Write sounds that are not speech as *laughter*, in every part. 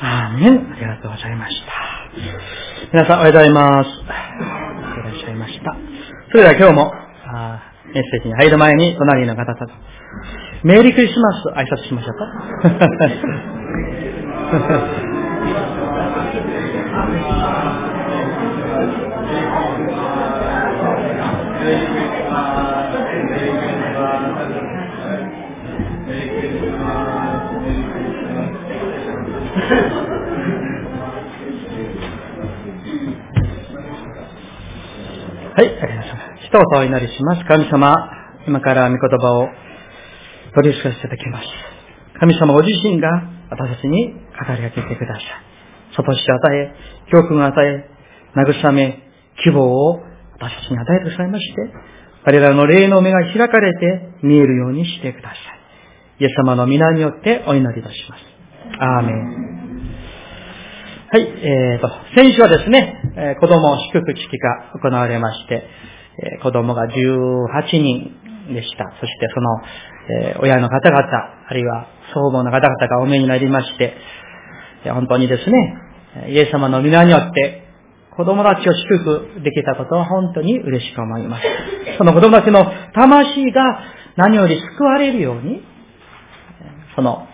アーメン。ありがとうございました。皆さんおはようございます。いらっしゃいました。それでは今日も、あメッセージに入る前に隣の方と、メリークリスマス挨拶しましょうか *laughs* はい、ありがとうございます。一言お祈りします。神様、今から御言葉を取り付かせていただきます。神様ご自身が私たちに語りかけてください。外し与え、教訓を与え、慰め、希望を私たちに与えてくださいまして、我らの霊の目が開かれて見えるようにしてください。イエス様の皆によってお祈りいたします。アーメン。はい、えーと、先週はですね、えー子供祝福式が行われまして、えー子供が18人でした。そしてその、えー親の方々、あるいは祖母の方々がお目になりまして、え本当にですね、えイエス様の皆によって、子供たちを祝福できたことは本当に嬉しく思います。その子供たちの魂が何より救われるように、その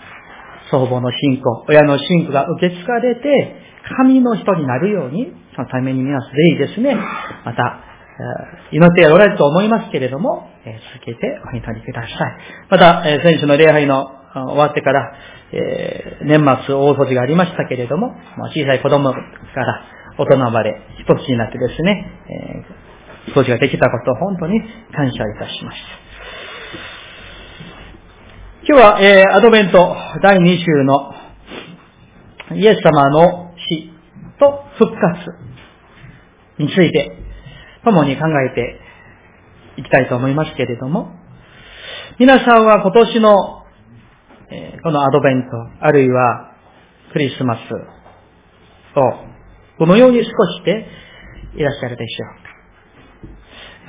祖母の信仰、親の信仰が受け継がれて、神の人になるように、そのために皆さんぜひですね、また、祈っておられると思いますけれども、続けてお祈りください。また、えー先週の礼拝の終わってから、え年末大掃除がありましたけれども、小さい子供から大人まで一つになってですね、え掃除ができたことを本当に感謝いたします。今日は、えーアドベント第2週のイエス様の死と復活について共に考えていきたいと思いますけれども、皆さんは今年の、えーこのアドベント、あるいはクリスマスをどのように過ごしていらっしゃるでしょ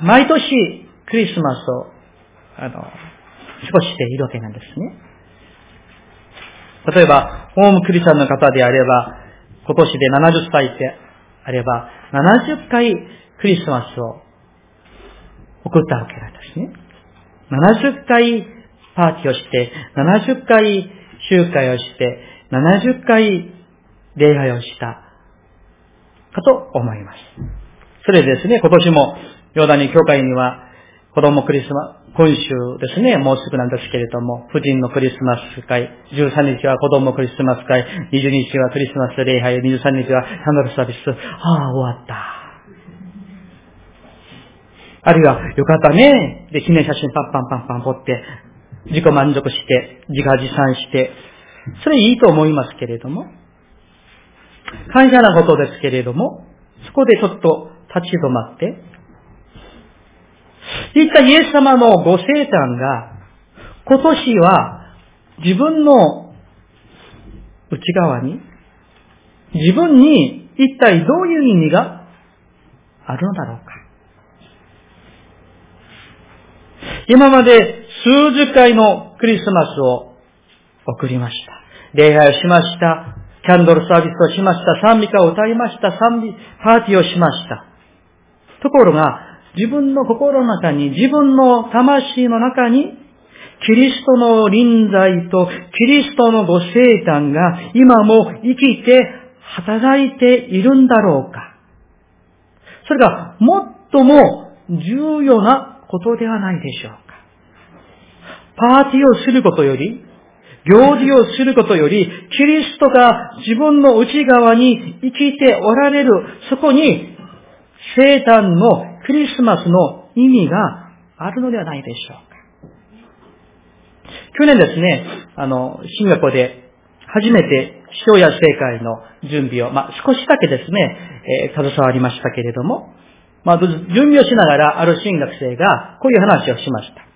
うか。毎年クリスマスをあの過ごしているわけなんですね。例えば、ホームクリスチャンの方であれば、今年で70歳であれば、70回クリスマスを送ったわけなんですね。70回パーティーをして、70回集会をして、70回礼拝をしたかと思います。それでですね、今年も、ヨーダニ教会には、子供クリスマス、今週ですね、もうすぐなんですけれども、婦人のクリスマス会、13日は子供クリスマス会、20日はクリスマス礼拝、23日はハンドルサービス。ああ、終わった。あるいは、よかったね。で、記念写真パンパンパンパン撮って、自己満足して、自画自賛して、それいいと思いますけれども、感謝なことですけれども、そこでちょっと立ち止まって、一体イエス様のご生誕が、今年は自分の内側に、自分に一体どういう意味があるのだろうか。今まで数十回のクリスマスを送りました。礼拝をしました。キャンドルサービスをしました。賛美歌を歌いました。賛美、パーティーをしました。ところが、自分の心の中に、自分の魂の中に、キリストの臨在とキリストのご生誕が今も生きて働いているんだろうか。それが最も重要なことではないでしょうか。パーティーをすることより、行事をすることより、キリストが自分の内側に生きておられる、そこに、生誕のクリスマスの意味があるのではないでしょうか。去年ですね、あの、シンガポで初めて塩屋正会の準備を、まあ、少しだけですね、えー携わりましたけれども、まあ、準備をしながら、ある新学生が、こういう話をしました。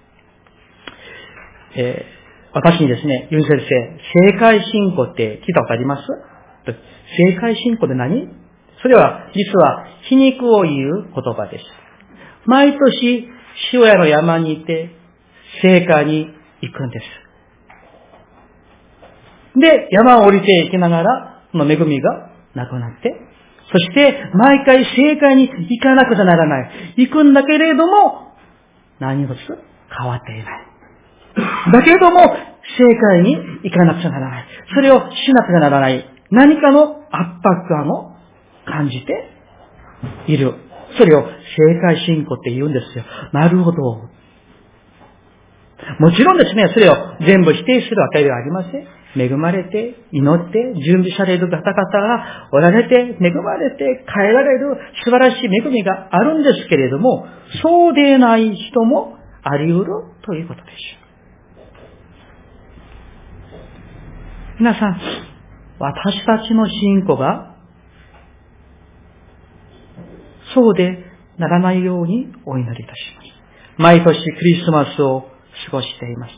えー私にですね、ユン先生、正解信仰って聞いたことあります？正解信仰って何？それは、実は、皮肉を言う言葉です。毎年、塩屋の山にいて、聖火に行くんです。で、山を降りていきながら、その恵みがなくなって、そして毎回正解に行かなくちゃならない。行くんだけれども、何一つ変わっていない。だけれども、正解に行かなくちゃならない。それをしなくちゃならない。何かの圧迫感を感じている。それを正解信仰って言うんですよ。なるほど。もちろんですね、それを全部否定するわけではありません。恵まれて、祈って、準備される方々がおられて、恵まれて、変えられる素晴らしい恵みがあるんですけれども、そうでない人もあり得るということでしょう。皆さん、私たちの信仰が、そうでならないようにお祈りいたします。毎年クリスマスを過ごしています。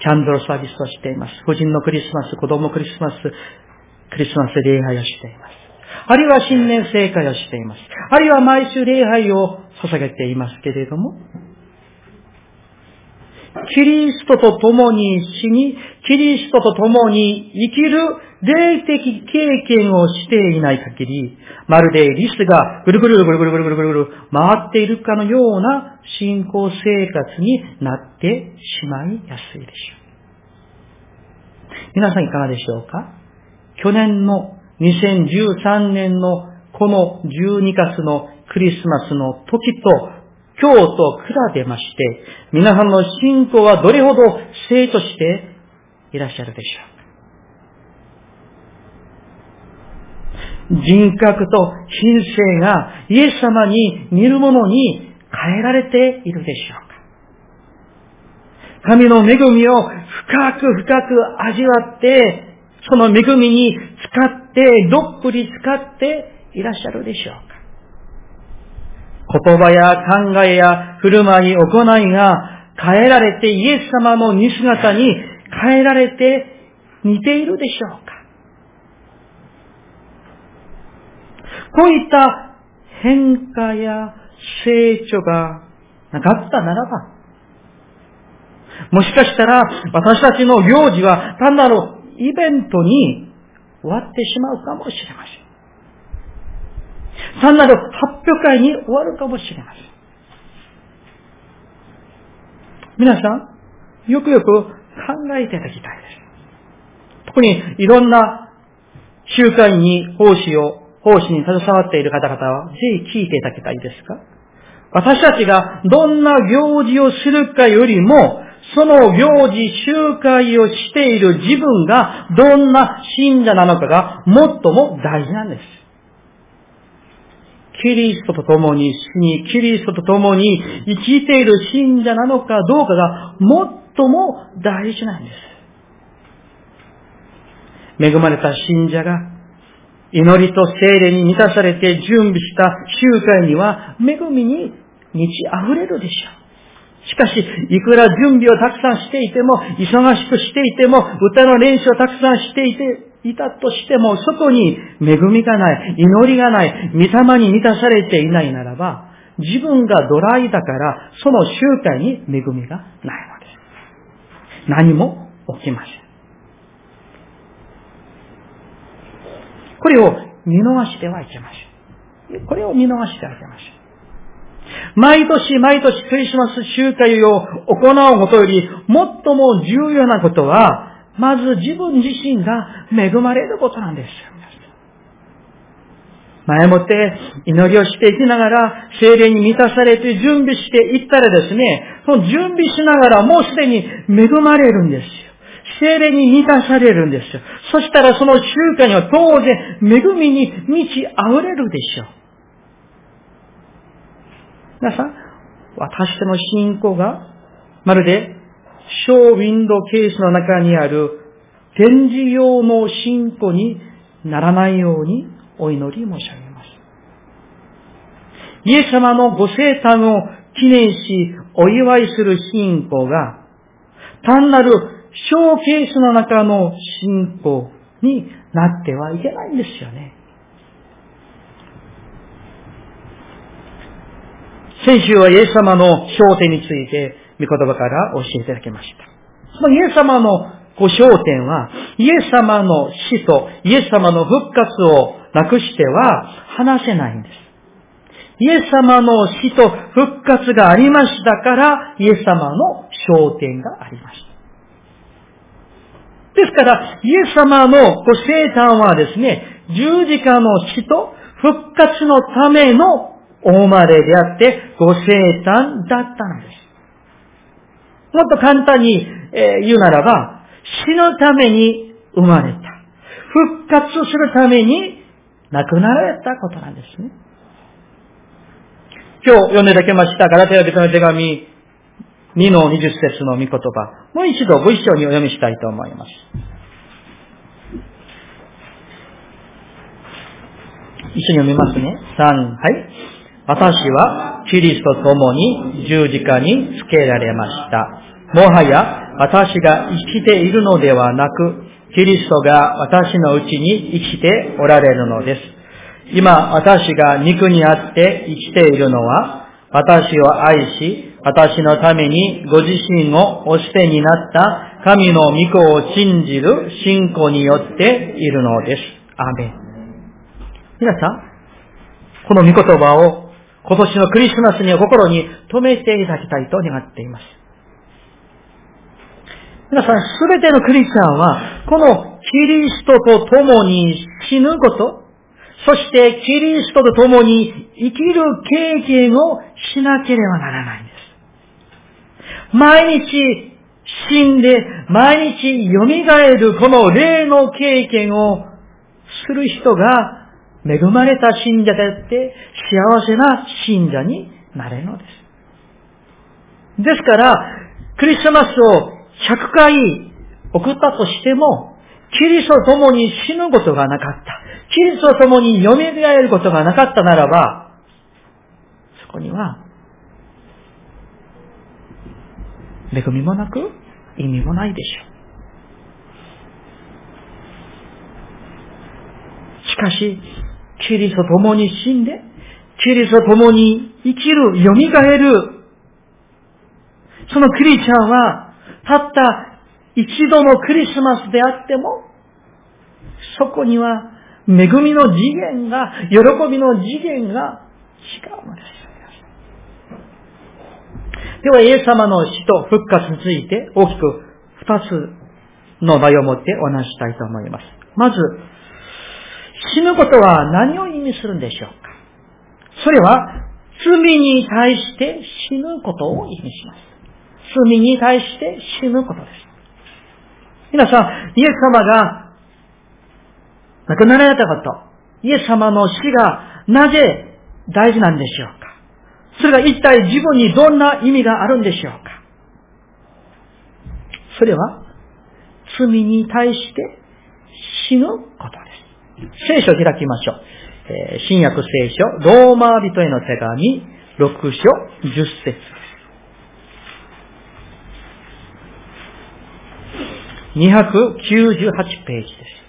キャンドルサービスをしています。個人のクリスマス、子供クリスマス、クリスマス礼拝をしています。あるいは新年聖会をしています。あるいは毎週礼拝を捧げていますけれども、キリストと共に死に、キリストと共に生きる霊的経験をしていない限り、まるでリスがぐるぐるぐるぐるぐるぐるぐるぐる回っているかのような信仰生活になってしまいやすいでしょう。皆さんいかがでしょうか去年の2013年のこの12月のクリスマスの時と今日と比べまして、皆さんの信仰はどれほど生としていらっしゃるでしょう人格と品性がイエス様に似るものに変えられているでしょうか。神の恵みを深く深く味わって、その恵みに使って、どっぷり使っていらっしゃるでしょうか。言葉や考えや振る舞い、行いが変えられてイエス様の似姿に変えられて似ているでしょうか。こういった変化や成長がなかったならば、もしかしたら私たちの行事は単なるイベントに終わってしまうかもしれません。単なる発表会に終わるかもしれません。皆さん、よくよく考えていただきたいです。特にいろんな集会に奉仕を奉仕に携わっている方々は、ぜひ聞いていただきたいですか？私たちがどんな行事をするかよりも、その行事、集会をしている自分がどんな信者なのかが最も大事なんです。キリストと共に死に、キリストと共に生きている信者なのかどうかが最も大事なんです。恵まれた信者が祈りと精霊に満たされて準備した集会には恵みに満ち溢れるでしょう。しかし、いくら準備をたくさんしていても、忙しくしていても、歌の練習をたくさんしていて、いたとしても、そこに恵みがない、祈りがない、御霊に満たされていないならば、自分がドライだから、その集会に恵みがないのです。何も起きません。これを見逃してはいけません。これを見逃してはいけません。毎年毎年クリスマス集会を行うことより、最も重要なことは、まず自分自身が恵まれることなんです。前もって祈りをしていきながら、精霊に満たされて準備していったらですね、その準備しながらもうすでに恵まれるんですよ。精霊に満たされるんですよ。そしたらその集会には当然恵みに満ち溢れるでしょう。皆さん、私の信仰が、まるで、ショーウィンドケースの中にある展示用の信仰にならないようにお祈り申し上げます。イエス様のご生誕を記念しお祝いする信仰が、単なるショーケースの中の信仰になってはいけないんですよね。先週はイエス様の焦点について、御言葉から教えていただきました。そのイエス様のご焦点は、イエス様の死とイエス様の復活をなくしては話せないんです。イエス様の死と復活がありましたから、イエス様の焦点がありました。ですから、イエス様のご生誕はですね、十字架の死と復活のためのお生まれであって、ご生誕だったのです。もっと簡単に、え言うならば、死のために生まれた。復活するために亡くなられたことなんですね。今日読んでいただきましたガラテヤ人の手紙2の20節の御言葉、もう一度ご一緒にお読みしたいと思います。一緒に読みますね。3、はい。私はキリストと共に十字架につけられました。もはや私が生きているのではなく、キリストが私のうちに生きておられるのです。今私が肉にあって生きているのは、私を愛し、私のためにご自身をお捨てになった神の御子を信じる信仰によっているのです。アメン。皆さん、この御言葉を今年のクリスマスに心に留めていただきたいと願っています。皆さん、すべてのクリスチャンは、このキリストと共に死ぬこと、そしてキリストと共に生きる経験をしなければならないんです。毎日死んで、毎日蘇るこの霊の経験をする人が恵まれた信者であって、幸せな信者になれるのです。ですから、クリスマスを100回送ったとしても、キリストと共に死ぬことがなかった。キリストと共に蘇ることがなかったならば、そこには、恵みもなく、意味もないでしょう。しかし、キリストと共に死んで、キリストと共に生きる、蘇る。そのクリスチャンは、たった一度のクリスマスであっても、そこには恵みの次元が、喜びの次元が違うのです。では、イエス様の死と復活について大きく二つの題を持ってお話したいと思います。まず、死ぬことは何を意味するんでしょうか？それは、罪に対して死ぬことを意味します。罪に対して死ぬことです。皆さん、イエス様が亡くなられたこと、イエス様の死がなぜ大事なんでしょうか？それが一体自分にどんな意味があるんでしょうか？それは、罪に対して死ぬことです。聖書を開きましょう。えー、新約聖書、ローマ人への手紙、6章、10節です。298ページです。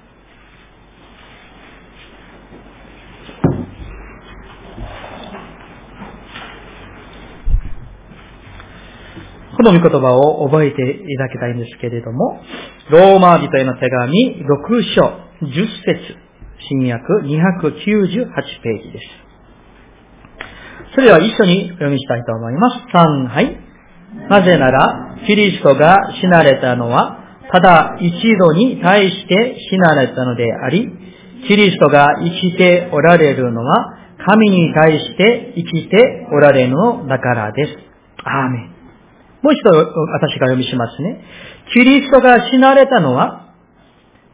この御言葉を覚えていただきたいんですけれども、ローマ人への手紙6章10節新約298ページです。それでは一緒に読みしたいと思います。3、はい。なぜなら、キリストが死なれたのは、ただ一度に対して死なれたのであり、キリストが生きておられるのは、神に対して生きておられるのだからです。アーメン。もう一度私が読みしますね。キリストが死なれたのは、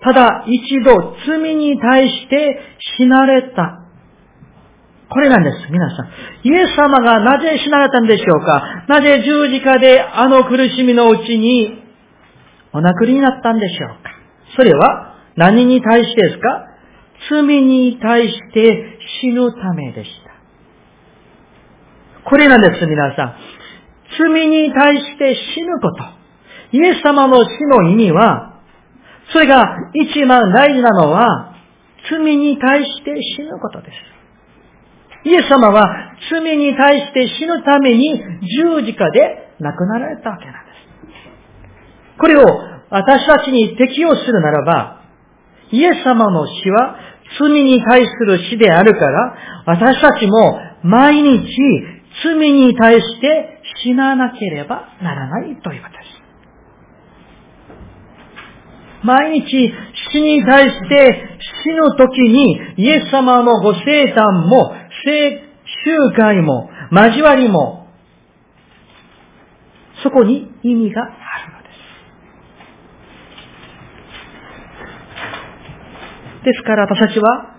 ただ一度罪に対して死なれた。これなんです、皆さん。イエス様がなぜ死なれたんでしょうかなぜ十字架であの苦しみのうちにお亡くなりになったんでしょうかそれは何に対してですか罪に対して死ぬためでした。これなんです、皆さん。罪に対して死ぬこと。イエス様の死の意味は、それが一番大事なのは、罪に対して死ぬことです。イエス様は罪に対して死ぬために十字架で亡くなられたわけなんです。これを私たちに適用するならば、イエス様の死は罪に対する死であるから、私たちも毎日罪に対して死ななければならないということです。毎日死に対して死ぬ時にイエス様のご生誕も、集会も、交わりも、そこに意味があるのです。ですから私たちは、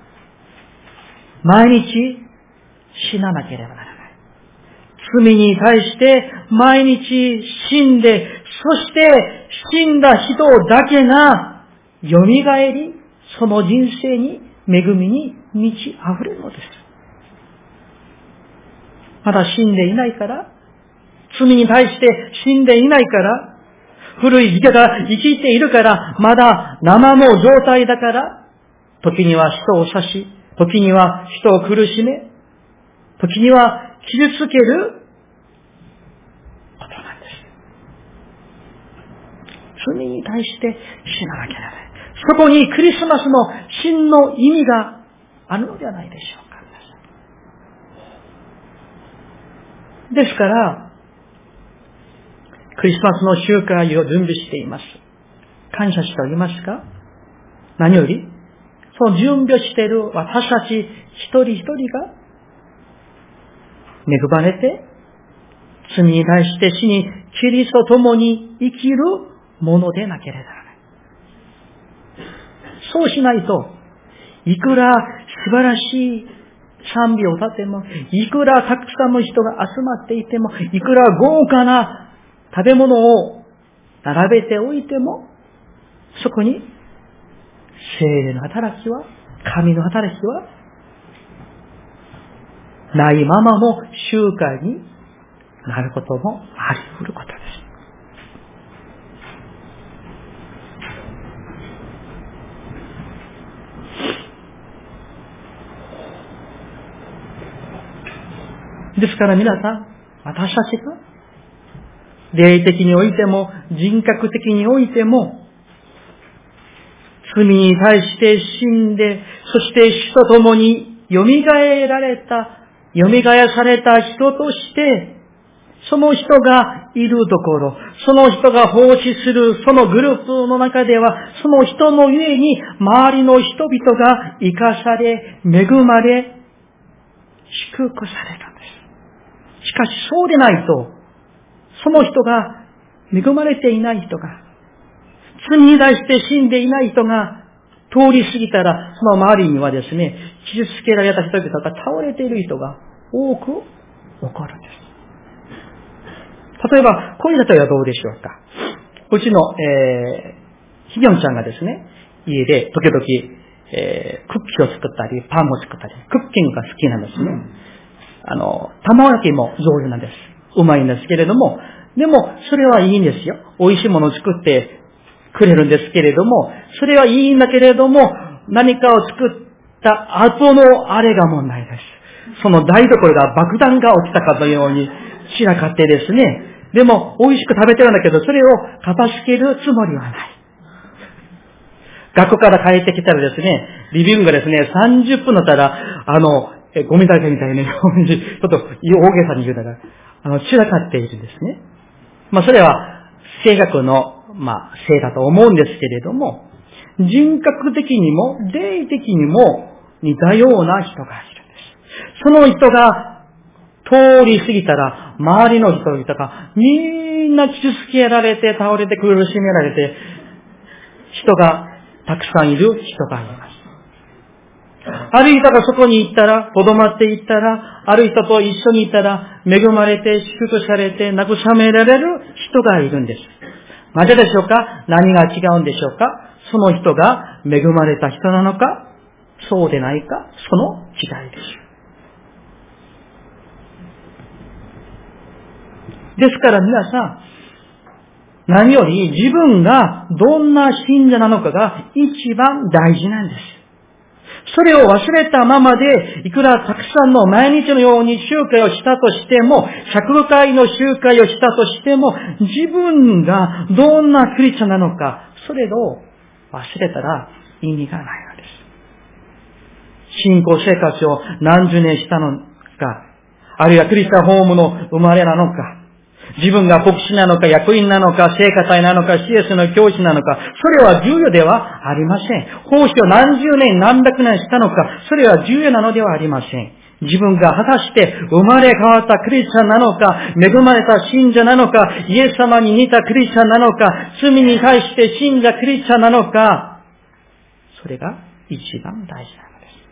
毎日死ななければならない。罪に対して毎日死んで、そして死んだ人だけが蘇り、その人生に恵みに満ち溢れるのです。まだ死んでいないから、罪に対して死んでいないから、古い生き方生きているから、まだ生の状態だから、時には人を刺し、時には人を苦しめ、時には傷つける罪に対して死ななきゃならない。そこにクリスマスの真の意味があるのではないでしょうか。ですから、クリスマスの集会を準備しています。感謝しておりますか？何より、その準備をしている私たち一人一人が、恵まれて、罪に対して死にキリストと共に生きるものでなければならない。そうしないと、いくら素晴らしい賛美を歌っても、いくらたくさんの人が集まっていても、いくら豪華な食べ物を並べておいても、そこに精霊の働きは、神の働きは、ないままの集会になることもあり得ることです。ですから皆さん、私たちが、霊的においても、人格的においても、罪に対して死んで、そして死と共に蘇られた、蘇された人として、その人がいるところ、その人が奉仕するそのグループの中では、その人の上に周りの人々が生かされ、恵まれ、祝福されるんです。しかしそうでないと、その人が恵まれていない人が、罪に対して死んでいない人が通り過ぎたら、その周りにはですね、傷つけられた人々が倒れている人が多く起こるんです。例えば、こういう例えはどうでしょうか。うちの、えー、ひぎょんちゃんがですね、家で時々、えー、クッキーを作ったり、パンを作ったり、クッキングが好きなんですね。あの、卵焼きも上手なんです。うまいんですけれども、でも、それはいいんですよ。美味しいものを作ってくれるんですけれども、それはいいんだけれども、何かを作った後のあれが問題です。その台所が爆弾が起きたかのように散らかってですね、でも美味しく食べてるんだけど、それを片付けるつもりはない。学校から帰ってきたらですね、リビングがですね、30分だったら、あの、え、ゴミだけみたいなように、*laughs* ちょっと大げさに言うなら、あの、散らかっているんですね。まあ、それは、性格の、まあ、せいだと思うんですけれども、人格的にも、霊的にも似たような人がいるんです。その人が通り過ぎたら、周りの人々がみんな傷つけられて、倒れて苦しめられて、人がたくさんいる人がいます。ある人がそこに行ったら、とどまっていったら、ある人と一緒にいたら、恵まれて、祝福されて、慰められる人がいるんです。なぜでしょうか？何が違うんでしょうか？その人が恵まれた人なのか？そうでないか？その違いです。ですから皆さん、何より自分がどんな信者なのかが一番大事なんです。それを忘れたままで、いくらたくさんの毎日のように集会をしたとしても、100回の集会をしたとしても、自分がどんなクリスチャンなのか、それを忘れたら意味がないのです。信仰生活を何十年したのか、あるいはクリスチャンホームの生まれなのか、自分が牧師なのか、役員なのか、聖歌隊なのか、シエスの教師なのか、それは重要ではありません。奉仕を何十年、何百年したのか、それは重要なのではありません。自分が果たして生まれ変わったクリスチャンなのか、恵まれた信者なのか、イエス様に似たクリスチャンなのか、罪に対して信者クリスチャンなのか、それが一番大事なのです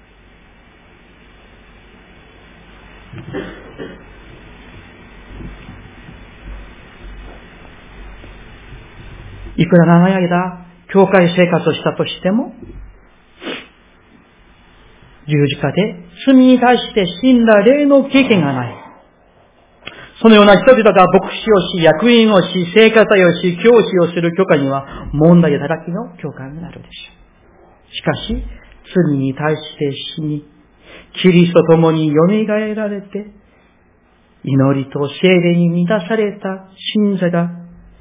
いくら長い間、教会生活をしたとしても、十字架で罪に対して死んだ霊の経験がない。そのような人々が牧師をし、役員をし、生活をし、教師をする教会には問題だらけの教会になるでしょう。しかし、罪に対して死に、キリストと共に蘇られて、祈りと精霊に満たされた信者が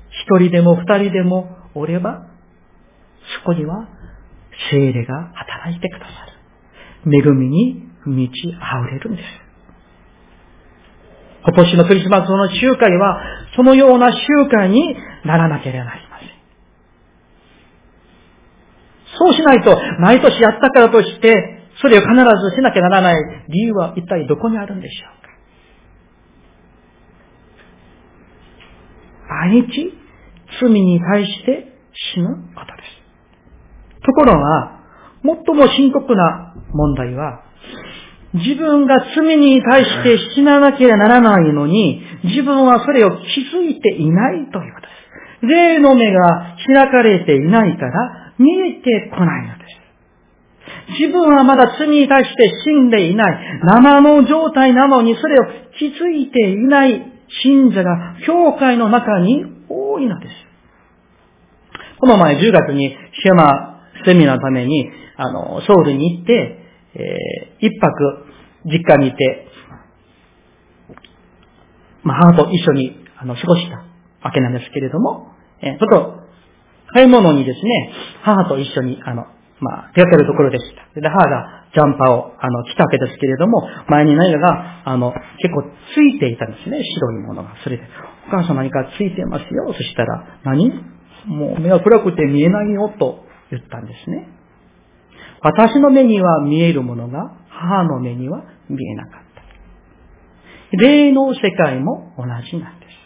一人でも二人でもおれば、そこには精霊が働いてくださる。恵みに満ち溢れるんです。今年のクリスマスの集会は、そのような集会にならなければなりません。そうしないと、毎年やったからとして、それを必ずしなきゃならない理由は一体どこにあるんでしょうか毎日罪に対して死ぬことです。ところが、最も深刻な問題は、自分が罪に対して死ななければならないのに、自分はそれを気づいていないということです。霊の目が開かれていないから、見えてこないのです。自分はまだ罪に対して死んでいない、生の状態なのにそれを気づいていない信者が教会の中に多いのです。この前10月にシェマセミナーのために、あの、ソウルに行って、えー、一泊実家にいて、まあ、母と一緒に、あの、過ごしたわけなんですけれども、えー、ちょっと、買い物にですね、母と一緒に、あの、まあ、出かけるところでした。で、母がジャンパーを、あの、着たわけですけれども、前に何かが、あの、結構ついていたんですね、白いものが。それで、お母さん何かついてますよ。そしたら、何？もう目が暗くて見えないよと言ったんですね。私の目には見えるものが母の目には見えなかった。霊の世界も同じなんです。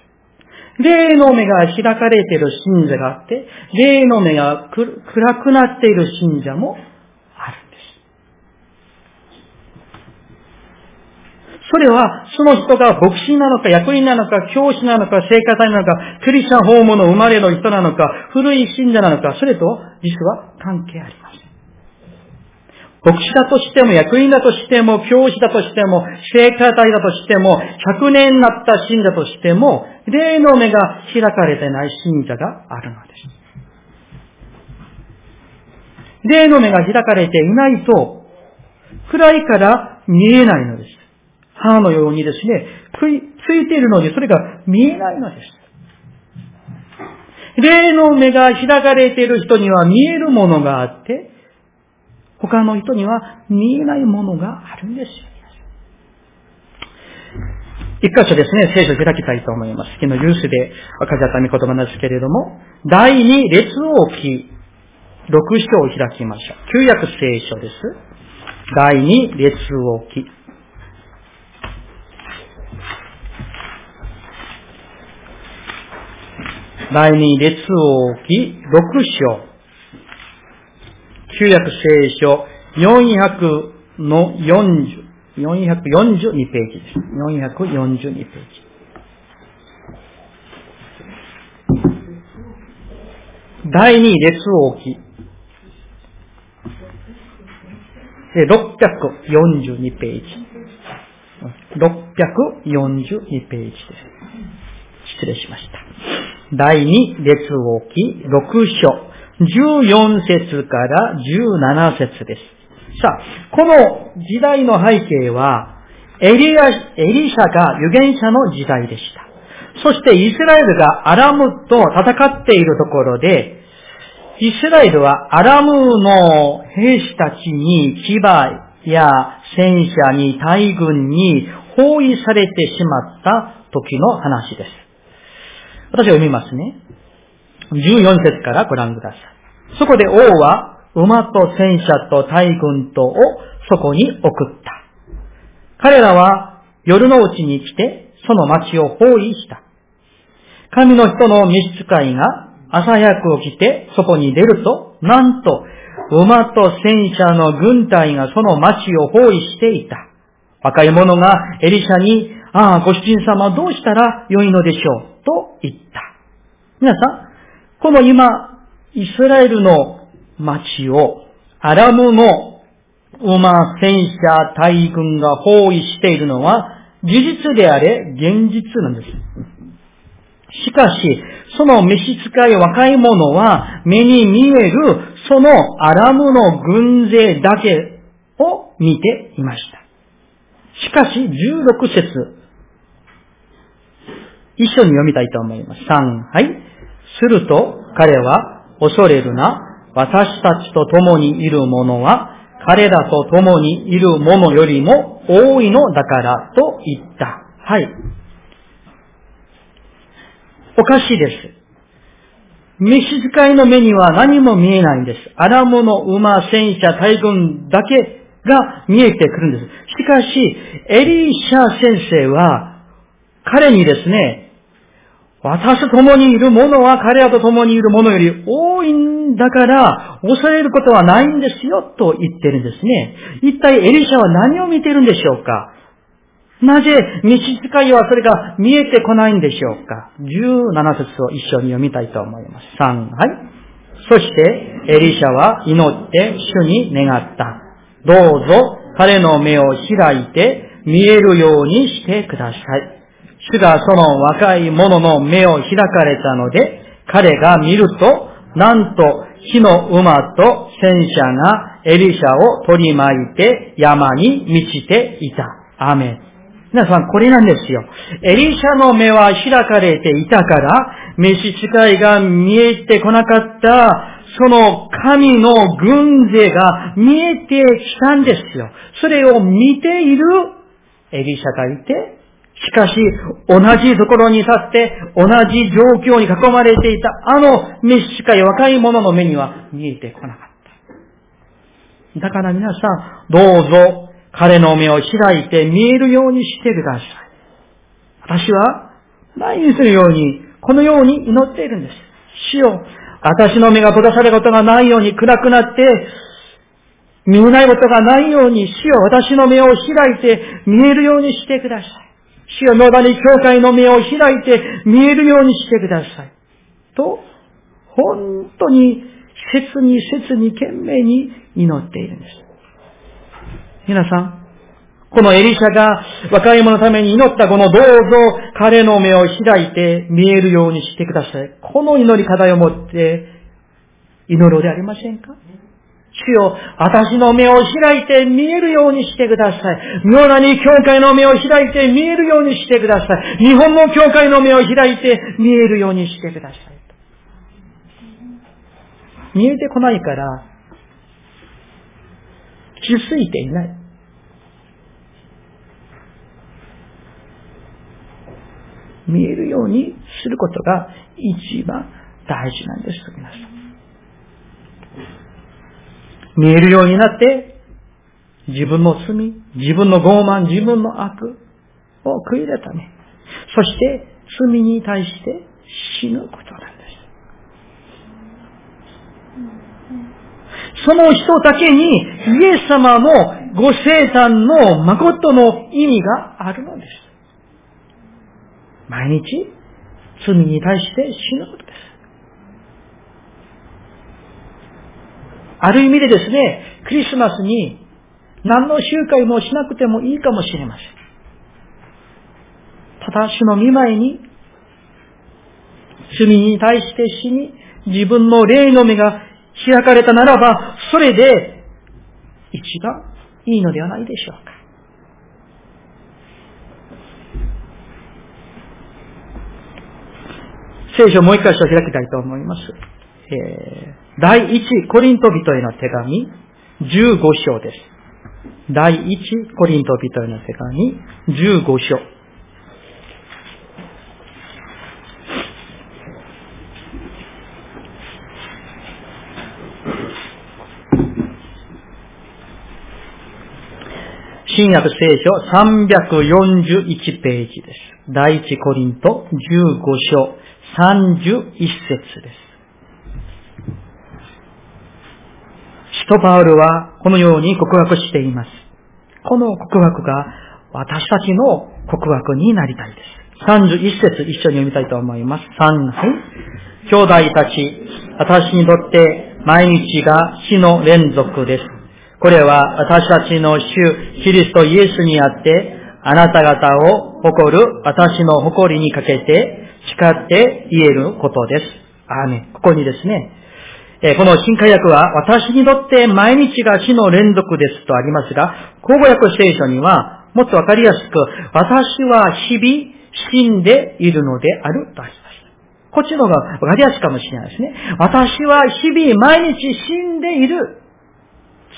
霊の目が開かれている信者があって、霊の目が暗くなっている信者もあるんですそれは、その人が牧師なのか、役員なのか、教師なのか、聖歌隊なのか、クリスチャンホームの生まれの人なのか、古い信者なのか、それと実は関係ありません。牧師だとしても、役員だとしても、教師だとしても、聖歌隊だとしても、100年になった信者としても、霊の目が開かれてない信者があるのです。霊の目が開かれていないと、暗いから見えないのです。歯のようにですね、ついているのにそれが見えないのです。霊の目が開かれている人には見えるものがあって、他の人には見えないものがあるんですよ。一箇所ですね、聖書を開きたいと思います。昨日ユースで分かり合った御言葉なんですけれども、第二列王記、六章を開きましょう。旧約聖書です。第二列王記。第二列王記六章。旧約聖書400の40、442ページです。442ページ。第二列王記。642ページ。642ページです。失礼しました。第二列王記六章、14節から17節です。さあ、この時代の背景は、エリア、エリシャが預言者の時代でした。そしてイスラエルがアラムと戦っているところで、イスラエルはアラムの兵士たちに牙や戦車に大軍に包囲されてしまった時の話です。私は読みますね。14節からご覧ください。そこで王は馬と戦車と大軍とをそこに送った。彼らは夜のうちに来てその町を包囲した。神の人の召使いが朝早く起きてそこに出ると、なんと馬と戦車の軍隊がその町を包囲していた。若い者がエリシャに、ああ、ご主人様どうしたら良いのでしょう、と言った。皆さん、この今、イスラエルの町を、アラムの馬、戦車、大軍が包囲しているのは、事実であれ、現実なんです。しかし、その召使い若い者は目に見えるそのアラムの軍勢だけを見ていました。しかし、16節一緒に読みたいと思います。3、はい。すると、彼は、恐れるな。私たちと共にいる者は、彼らと共にいる者よりも多いのだからと言った。はい。おかしいです。召使いの目には何も見えないんです。アラムの馬、戦車、大軍だけが見えてくるんです。しかし、エリシャ先生は、彼にですね、私と共にいる者は彼らと共にいる者より多いんだから、恐れることはないんですよ、と言ってるんですね。一体エリシャは何を見てるんでしょうか？なぜ、召使いはそれが見えてこないんでしょうか ?17 節を一緒に読みたいと思います。3、はい。そして、エリシャは祈って主に願った。どうぞ、彼の目を開いて見えるようにしてください。主がその若い者の目を開かれたので、彼が見ると、なんと火の馬と戦車がエリシャを取り巻いて山に満ちていた。アメン。皆さん、これなんですよ。エリシャの目は開かれていたから、召使いが見えてこなかった、その神の軍勢が見えてきたんですよ。それを見ているエリシャがいて、しかし、同じところに立って、同じ状況に囲まれていた、あの召使い若い者の目には見えてこなかった。だから皆さん、どうぞ、彼の目を開いて見えるようにしてください。私は、毎日のように、このように祈っているんです。主よ、私の目が閉ざされることがないように暗くなって、見えないことがないように、主よ、私の目を開いて見えるようにしてください。主よ、野田に教会の目を開いて見えるようにしてください。と、本当に切に切に懸命に祈っているんです。皆さん、このエリシャが若い者のために祈ったこのどうぞ彼の目を開いて見えるようにしてください。この祈り方を持って祈ろうでありませんか？主よ、私の目を開いて見えるようにしてください。妙なに教会の目を開いて見えるようにしてください。日本の教会の目を開いて見えるようにしてください。見えてこないから、気づいていない。見えるようにすることが一番大事なんです、皆さん。見えるようになって、自分の罪、自分の傲慢、自分の悪を悔い改め、そして罪に対して死ぬことなんです。その人だけにイエス様のご生誕の誠の意味があるのです。毎日罪に対して死ぬこと。ある意味でですね、クリスマスに何の集会もしなくてもいいかもしれません。ただ主の見舞いに罪に対して死に、自分の霊の目が開かれたならば、それで一番いいのではないでしょうか。聖書をもう一回開きたいと思います。えー、第一コリント人への手紙、15章です。第一コリント人への手紙、15章。新約聖書341ページです。第一コリント15章31節です。使徒パウルはこのように告白しています。この告白が私たちの告白になりたいです。31節一緒に読みたいと思います。3、はい。兄弟たち、私にとって毎日が死の連続です。これは私たちの主、キリストイエスにあって、あなた方を誇る私の誇りにかけて誓って言えることです。あーね。ここにですね、えこの新海訳は、私にとって毎日が死の連続ですとありますが、口語訳聖書には、もっとわかりやすく、私は日々死んでいるのであるとありました。こっちの方がわかりやすいかもしれないですね。私は日々毎日死んでいる。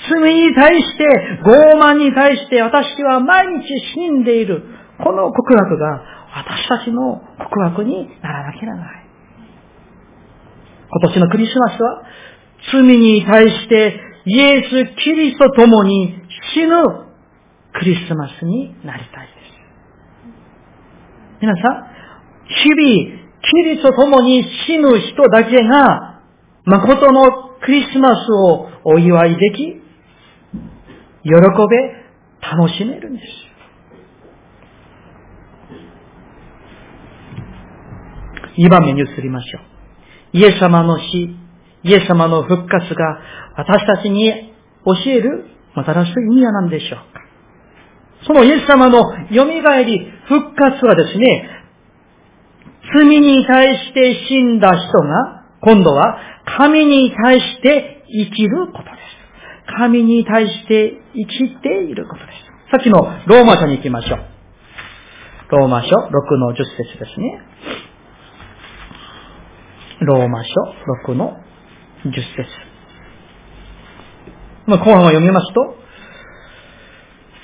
罪に対して、傲慢に対して私は毎日死んでいる。この告白が私たちの告白にならなきゃならない。今年のクリスマスは、罪に対してイエス・キリストと共に死ぬクリスマスになりたいです。皆さん、日々、キリストと共に死ぬ人だけが、誠のクリスマスをお祝いでき、喜べ、楽しめるんです。2番目に移りましょう。イエス様の死、イエス様の復活が私たちに教える、もたらす意味は何でしょうかそのイエス様の蘇り、復活はですね、罪に対して死んだ人が、今度は神に対して生きることです。神に対して生きていることです。さっきのローマ書に行きましょう。ローマ書6の10節ですね。ローマ書6の10節まあ、後半を読みますと、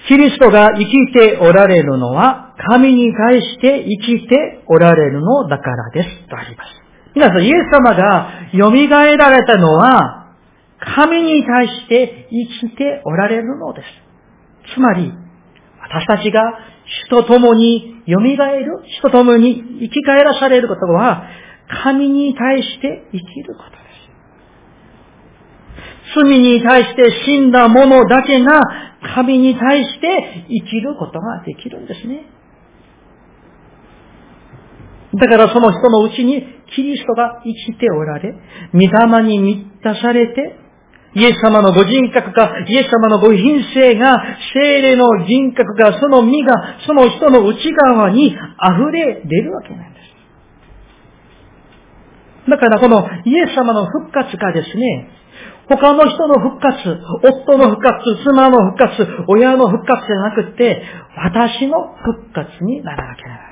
キリストが生きておられるのは、神に対して生きておられるのだからです。とあります。皆さん、イエス様が蘇られたのは、神に対して生きておられるのです。つまり、私たちが主と共に蘇る、主と共に生き返らされることは、神に対して生きることです。罪に対して死んだ者だけが神に対して生きることができるんですね。だからその人のうちにキリストが生きておられ、御霊に満たされて、イエス様のご人格が、イエス様のご品性が、精霊の人格が、その身が、その人の内側に溢れ出るわけなんです。だからこのイエス様の復活がですね、他の人の復活、夫の復活、妻の復活、親の復活じゃなくて、私の復活にならなきゃならない。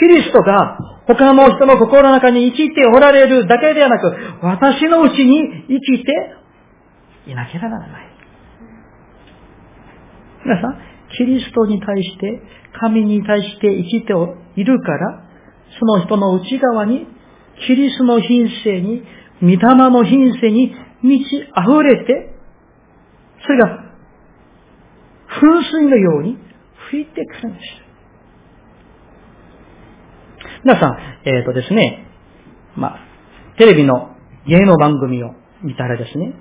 キリストが他の人の心の中に生きておられるだけではなく、私のうちに生きていなければならない。皆さん、キリストに対して、神に対して生きているから、その人の内側にキリストの品性に、御霊の品性に満ち溢れて、それが噴水のように吹いてくるんです。皆さん、えっ、ー、とですね、まあ、テレビの芸能番組を見たらですね、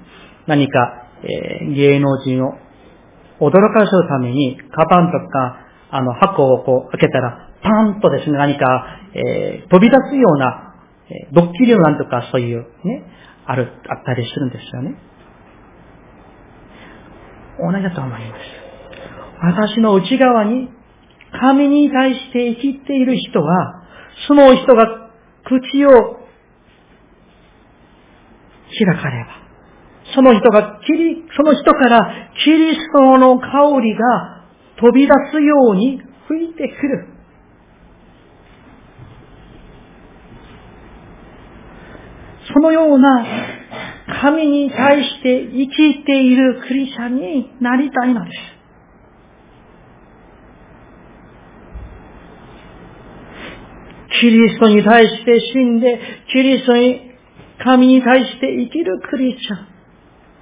何か、えー、芸能人を驚かせるために、カバンとか、あの、箱をこう開けたら、パンとですね、何か、えー、飛び出すようなドッキリをなんとかそういうね、ある、あったりするんですよね。同じだと思います。私の内側に神に対して生きている人は、その人が口を開かれば、その人がキリ、その人からキリストの香りが飛び出すように吹いてくる。そのような神に対して生きているクリスチャンになりたいのです。キリストに対して死んで、キリストに、神に対して生きるクリスチャン。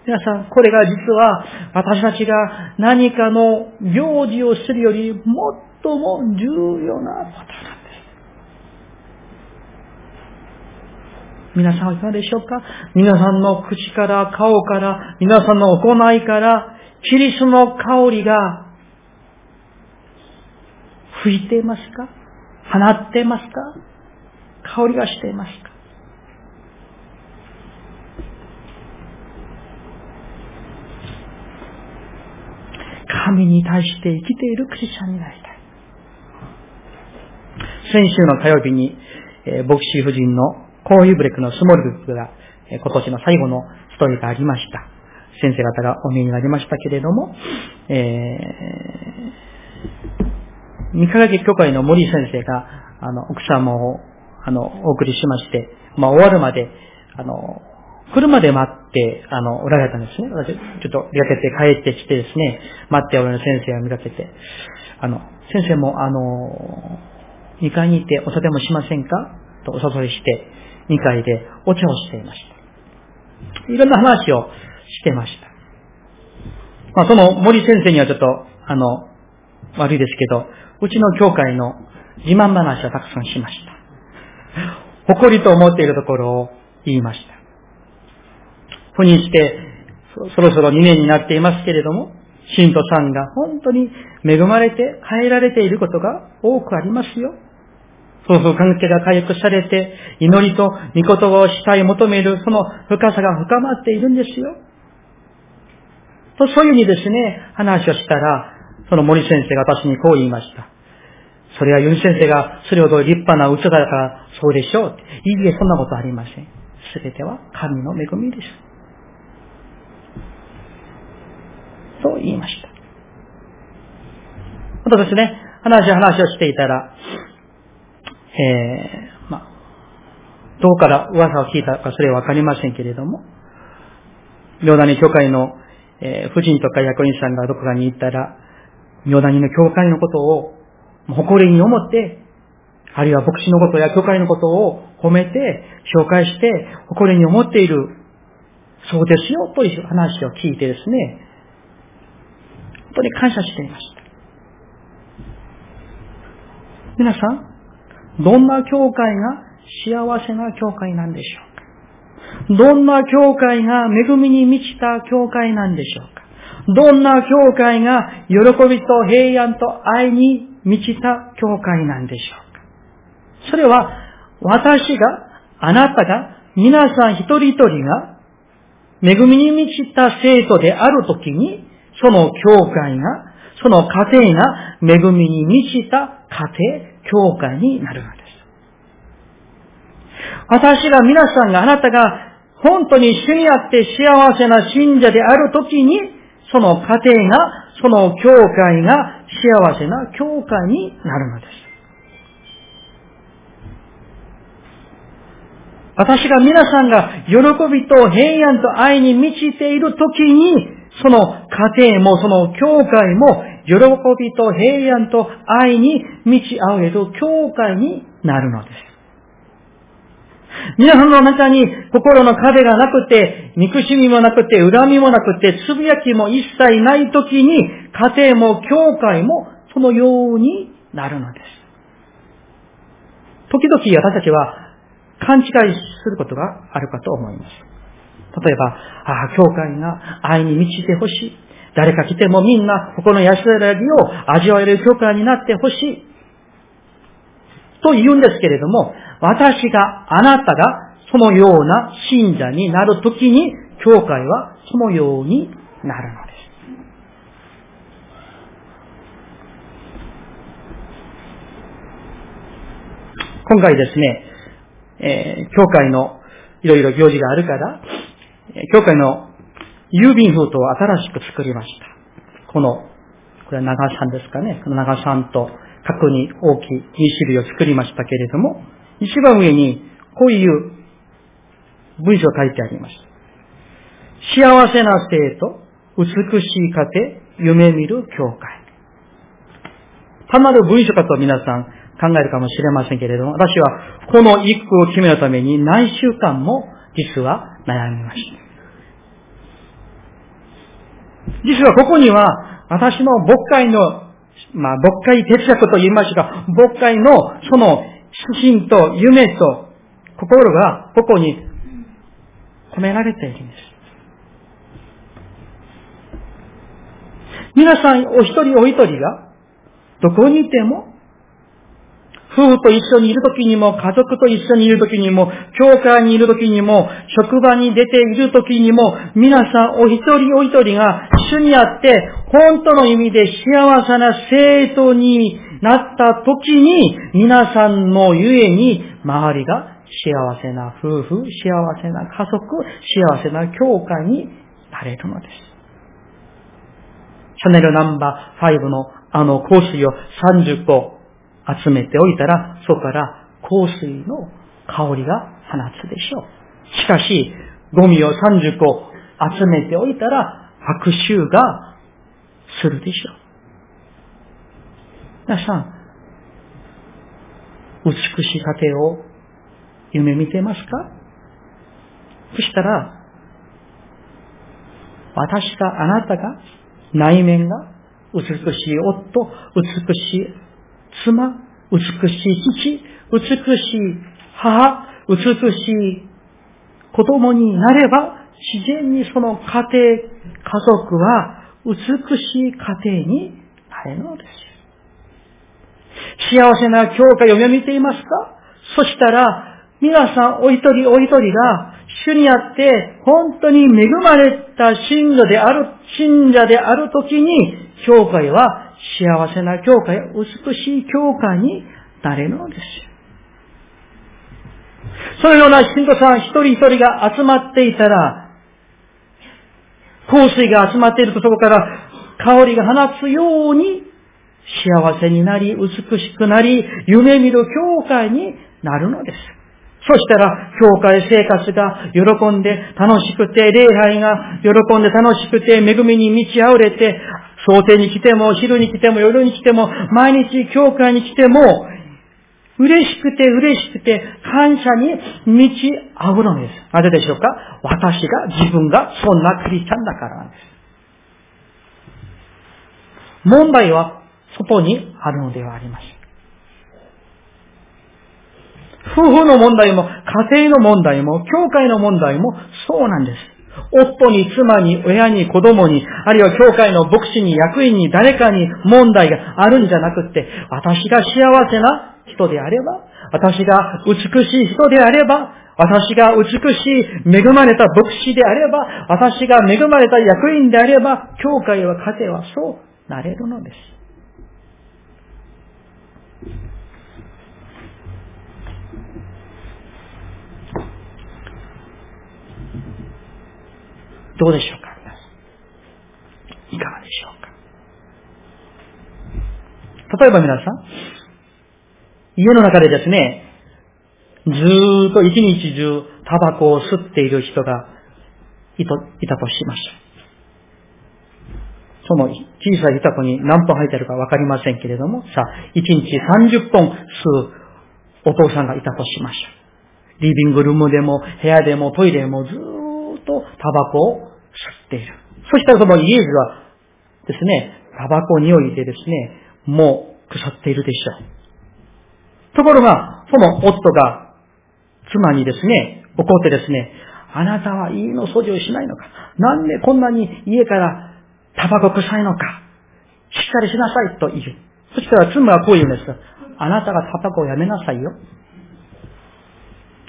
皆さん、これが実は私たちが何かの行事をするより最も重要なことなんです。皆さんはいかがでしょうか？皆さんの口から顔から皆さんの行いからキリストの香りが吹いていますか？放っていますか？香りがしていますか？神に対して生きているクリスチャンになりたい。先週の火曜日に、えー、牧師夫人のコーヒーブレックのスモールブックが、今年の最後のストーリーがありました。先生方がお見えになりましたけれども、えー、三ヶ月教会の森先生が、あの、奥様を、あの、お送りしまして、まあ、終わるまで、あの、車で待って、あの、おられたんですね。私、ちょっと出かけて帰ってきてですね、待っておられる先生を見かけて、あの、先生も、あの、2階に行ってお酒もしませんか？とお誘いして、2階でお茶をしていました。いろんな話をしてました。まあ、その森先生にはちょっと、あの、悪いですけど、うちの教会の自慢話をたくさんしました。誇りと思っているところを言いました。赴任して、そろそろ2年になっていますけれども、信徒さんが本当に恵まれて変えられていることが多くありますよ。夫婦関係が回復されて、祈りと御言葉をしたい求めるその深さが深まっているんですよ。と、そういうふうにですね、話をしたら、その森先生が私にこう言いました。それはユン先生がそれほど立派な器だからそうでしょう。いいえ、そんなことありません。すべては神の恵みです。と言いました。またですね、話話をしていたら、えー、まあ、どこから噂を聞いたかそれはわかりませんけれども、妙谷教会の、えー、夫人とか役員さんがどこかに行ったら、妙谷の教会のことを誇りに思って、あるいは牧師のことや教会のことを褒めて、紹介して、誇りに思っている、そうですよ、という話を聞いてですね、本当に感謝していました。皆さん、どんな教会が幸せな教会なんでしょうか？どんな教会が恵みに満ちた教会なんでしょうか？どんな教会が喜びと平安と愛に満ちた教会なんでしょうか？それは私が、あなたが、皆さん一人一人が恵みに満ちた生徒であるときに、その教会が、その家庭が恵みに満ちた家庭、教会になるのです。私が皆さんがあなたが本当に主にあって幸せな信者であるときに、その家庭が、その教会が幸せな教会になるのです。私が皆さんが喜びと平安と愛に満ちているときに、その家庭もその教会も喜びと平安と愛に満ち溢れる教会になるのです。皆さんの中に心の壁がなくて、憎しみもなくて、恨みもなくて、つぶやきも一切ないときに、家庭も教会もそのようになるのです。時々私たちは勘違いすることがあるかと思います。例えば、ああ、教会が愛に満ちてほしい。誰か来てもみんな心の安らぎを味わえる教会になってほしい。と言うんですけれども、私が、あなたがそのような信者になるときに、教会はそのようになるのです。今回ですね、えー、教会のいろいろ行事があるから、教会の郵便封筒を新しく作りました。この、これは長さんですかね。この長さんと角に大きい2種類を作りましたけれども、一番上にこういう文章を書いてあります。幸せな生徒、美しい家庭、夢見る教会。単なる文書かと皆さん考えるかもしれませんけれども、私はこの一句を決めるために何週間も実は悩みました。実はここには私の牧会の、まあ牧会哲学と言いましたが、牧会のその指針と夢と心がここに込められているんです。皆さんお一人お一人がどこにいても夫婦と一緒にいる時にも、家族と一緒にいる時にも、教会にいる時にも、職場に出ている時にも、皆さんお一人お一人が主にあって、本当の意味で幸せな生徒になった時に、皆さんのゆえに、周りが幸せな夫婦、幸せな家族、幸せな教会になれるのです。シャンネルナンバー5のあの香水を30個集めておいたら、そこから香水の香りが放つでしょう。しかし、ゴミを30個集めておいたら、拍手がするでしょう。皆さん、美しい家庭を夢見てますか？そしたら、私が、あなたが、内面が、美しい夫、美しい妻、美しい父、美しい母、美しい子供になれば、自然にその家庭、家族は美しい家庭になれるのです。幸せな教会を読みていますか？そしたら、皆さんお一人お一人が主にあって本当に恵まれた信者である、信者であるときに、教会は幸せな教会、美しい教会になれるのです。そのような信徒さん一人一人が集まっていたら、香水が集まっているとそこから香りが放つように幸せになり、美しくなり、夢見る教会になるのです。そしたら、教会生活が喜んで楽しくて、礼拝が喜んで楽しくて、恵みに満ち溢れて、想定に来ても、昼に来ても、夜に来ても、毎日教会に来ても、嬉しくて嬉しくて感謝に満ち溢るのです。なぜでしょうか？私が、自分がそんなクリスチャンだからなんです。問題は外にあるのではありません。夫婦の問題も、家庭の問題も、教会の問題もそうなんです。夫に、妻に、親に、子供に、あるいは教会の牧師に、役員に、誰かに問題があるんじゃなくって、私が幸せな人であれば、私が美しい人であれば、私が美しい、恵まれた牧師であれば、私が恵まれた役員であれば、教会は家庭はそうなれるのです。どうでしょうか？いかがでしょうか？例えば皆さん、家の中でですね、ずーっと一日中タバコを吸っている人がいたとしましょう。その小さいタコに何本入ってるかわかりませんけれども、さあ、1日30本吸うお父さんがいたとしましょう。リビングルームでも部屋でもトイレもずーとタバコを吸っている。そしたらそのイエスはですね、タバコ匂いでですね、もう腐っているでしょう。ところが、その夫が妻にですね、怒ってですね、あなたは家の掃除をしないのか？なんでこんなに家からタバコ臭いのか？しっかりしなさいと言う。そしたら妻はこう言うんです。あなたがタバコをやめなさいよ。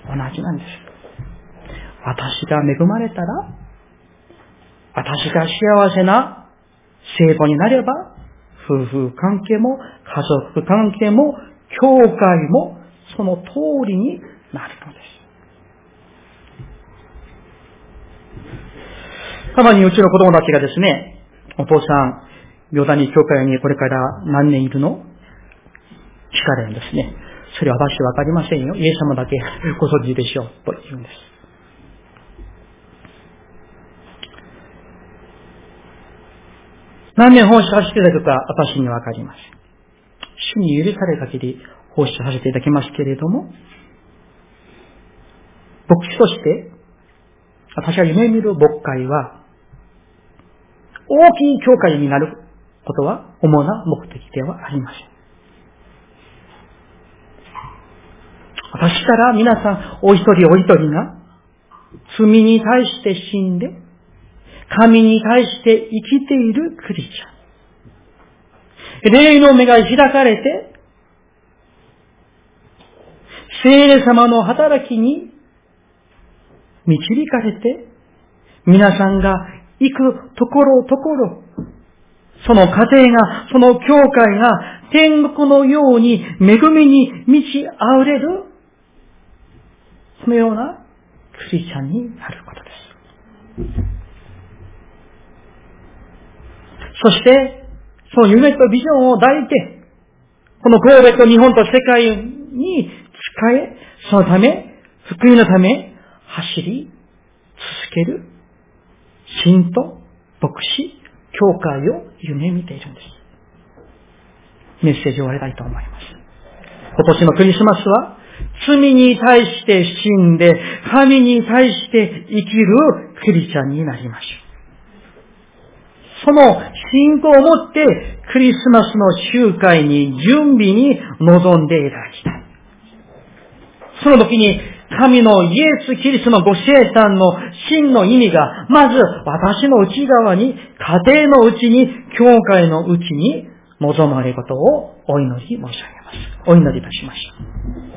同じなんです。私が恵まれたら私が幸せな生徒になれば、夫婦関係も、家族関係も、教会も、その通りになるのです。たまにうちの子供たちがですね、お父さん、ヨダニ教会にこれから何年いるの？聞かれるんですね。それは私わかりませんよ。イエス様だけご存知でしょう。と言うんです。何年奉仕させていただくか私にわかりません。主に許される限り奉仕させていただきますけれども、牧師として、私は夢見る牧会は、大きい教会になることは主な目的ではありません。私から皆さん、お一人お一人が、罪に対して死んで、神に対して生きているクリスチャン。霊の目が開かれて、聖霊様の働きに導かれて、皆さんが行くところところ、その家庭が、その教会が天国のように恵みに満ち溢れる、そのようなクリスチャンになることです。そして、その夢とビジョンを抱いて、この神戸と日本と世界に使え、そのため、福音のため、走り続ける、信徒、牧師、教会を夢見ているんです。メッセージを終わりたいと思います。今年のクリスマスは、罪に対して死んで、神に対して生きるクリスチャンになりましょう。その信仰をもってクリスマスの集会に準備に臨んでいただきたい。その時に神のイエス・キリストのご生誕の真の意味が、まず私の内側に、家庭のうちに、教会のうちに望まれることをお祈り申し上げます。お祈りいたしましょう。